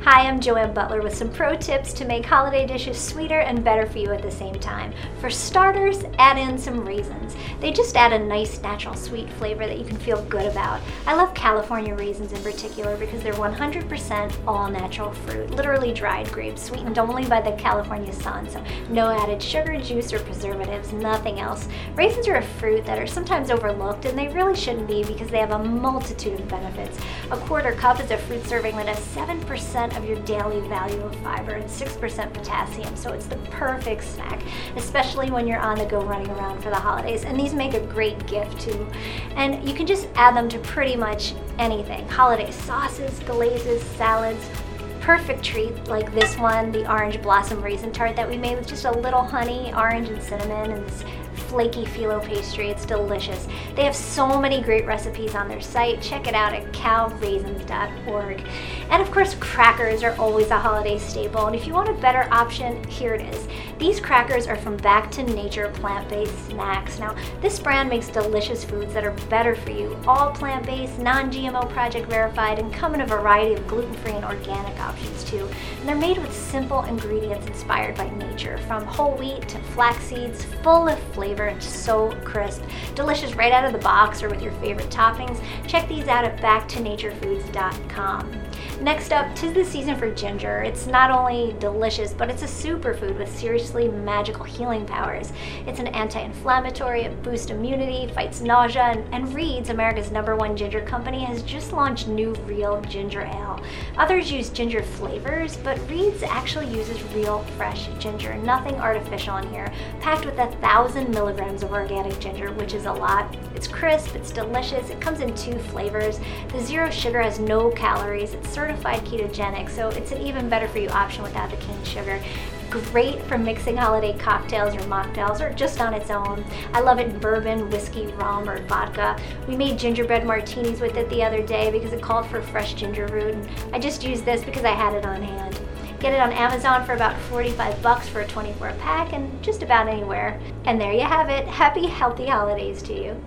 Hi, I'm Joanne Butler with some pro tips to make holiday dishes sweeter and better for you at the same time. For starters, add in some raisins. They just add a nice natural sweet flavor that you can feel good about. I love California raisins in particular because they're 100% all natural fruit, literally dried grapes, sweetened only by the California sun, so no added sugar, juice, or preservatives, nothing else. Raisins are a fruit that are sometimes overlooked and they really shouldn't be because they have a multitude of benefits. A quarter cup is a fruit serving that has 7% of your daily value of fiber and 6% potassium. So it's the perfect snack, especially when you're on the go running around for the holidays. And these make a great gift too. And you can just add them to pretty much anything holiday sauces, glazes, salads, perfect treat like this one, the orange blossom raisin tart that we made with just a little honey, orange, and cinnamon, and this flaky phyllo pastry. It's delicious. They have so many great recipes on their site. Check it out at calraisins.org. And of course, crackers are always a holiday staple. And if you want a better option, here it is. These crackers are from Back to Nature plant based snacks. Now, this brand makes delicious foods that are better for you, all plant based, non GMO project verified, and come in a variety of gluten free and organic options too. And they're made with simple ingredients inspired by nature, from whole wheat to flax seeds, full of flavor so crisp. Delicious right out of the box or with your favorite toppings. Check these out at backtonatureFoods.com. Next up, tis the season for ginger. It's not only delicious, but it's a superfood with seriously magical healing powers. It's an anti-inflammatory, it boosts immunity, fights nausea, and, and Reed's, America's number one ginger company, has just launched new real ginger ale. Others use ginger flavors, but Reed's actually uses real fresh ginger, nothing artificial in here, packed with a thousand milligrams of organic ginger, which is a lot. It's crisp, it's delicious, it comes in two flavors. The zero sugar has no calories, it's certified ketogenic, so it's an even better for you option without the cane sugar great for mixing holiday cocktails or mocktails or just on its own. I love it in bourbon, whiskey, rum, or vodka. We made gingerbread martinis with it the other day because it called for fresh ginger root, and I just used this because I had it on hand. Get it on Amazon for about 45 bucks for a 24 pack and just about anywhere. And there you have it. Happy healthy holidays to you.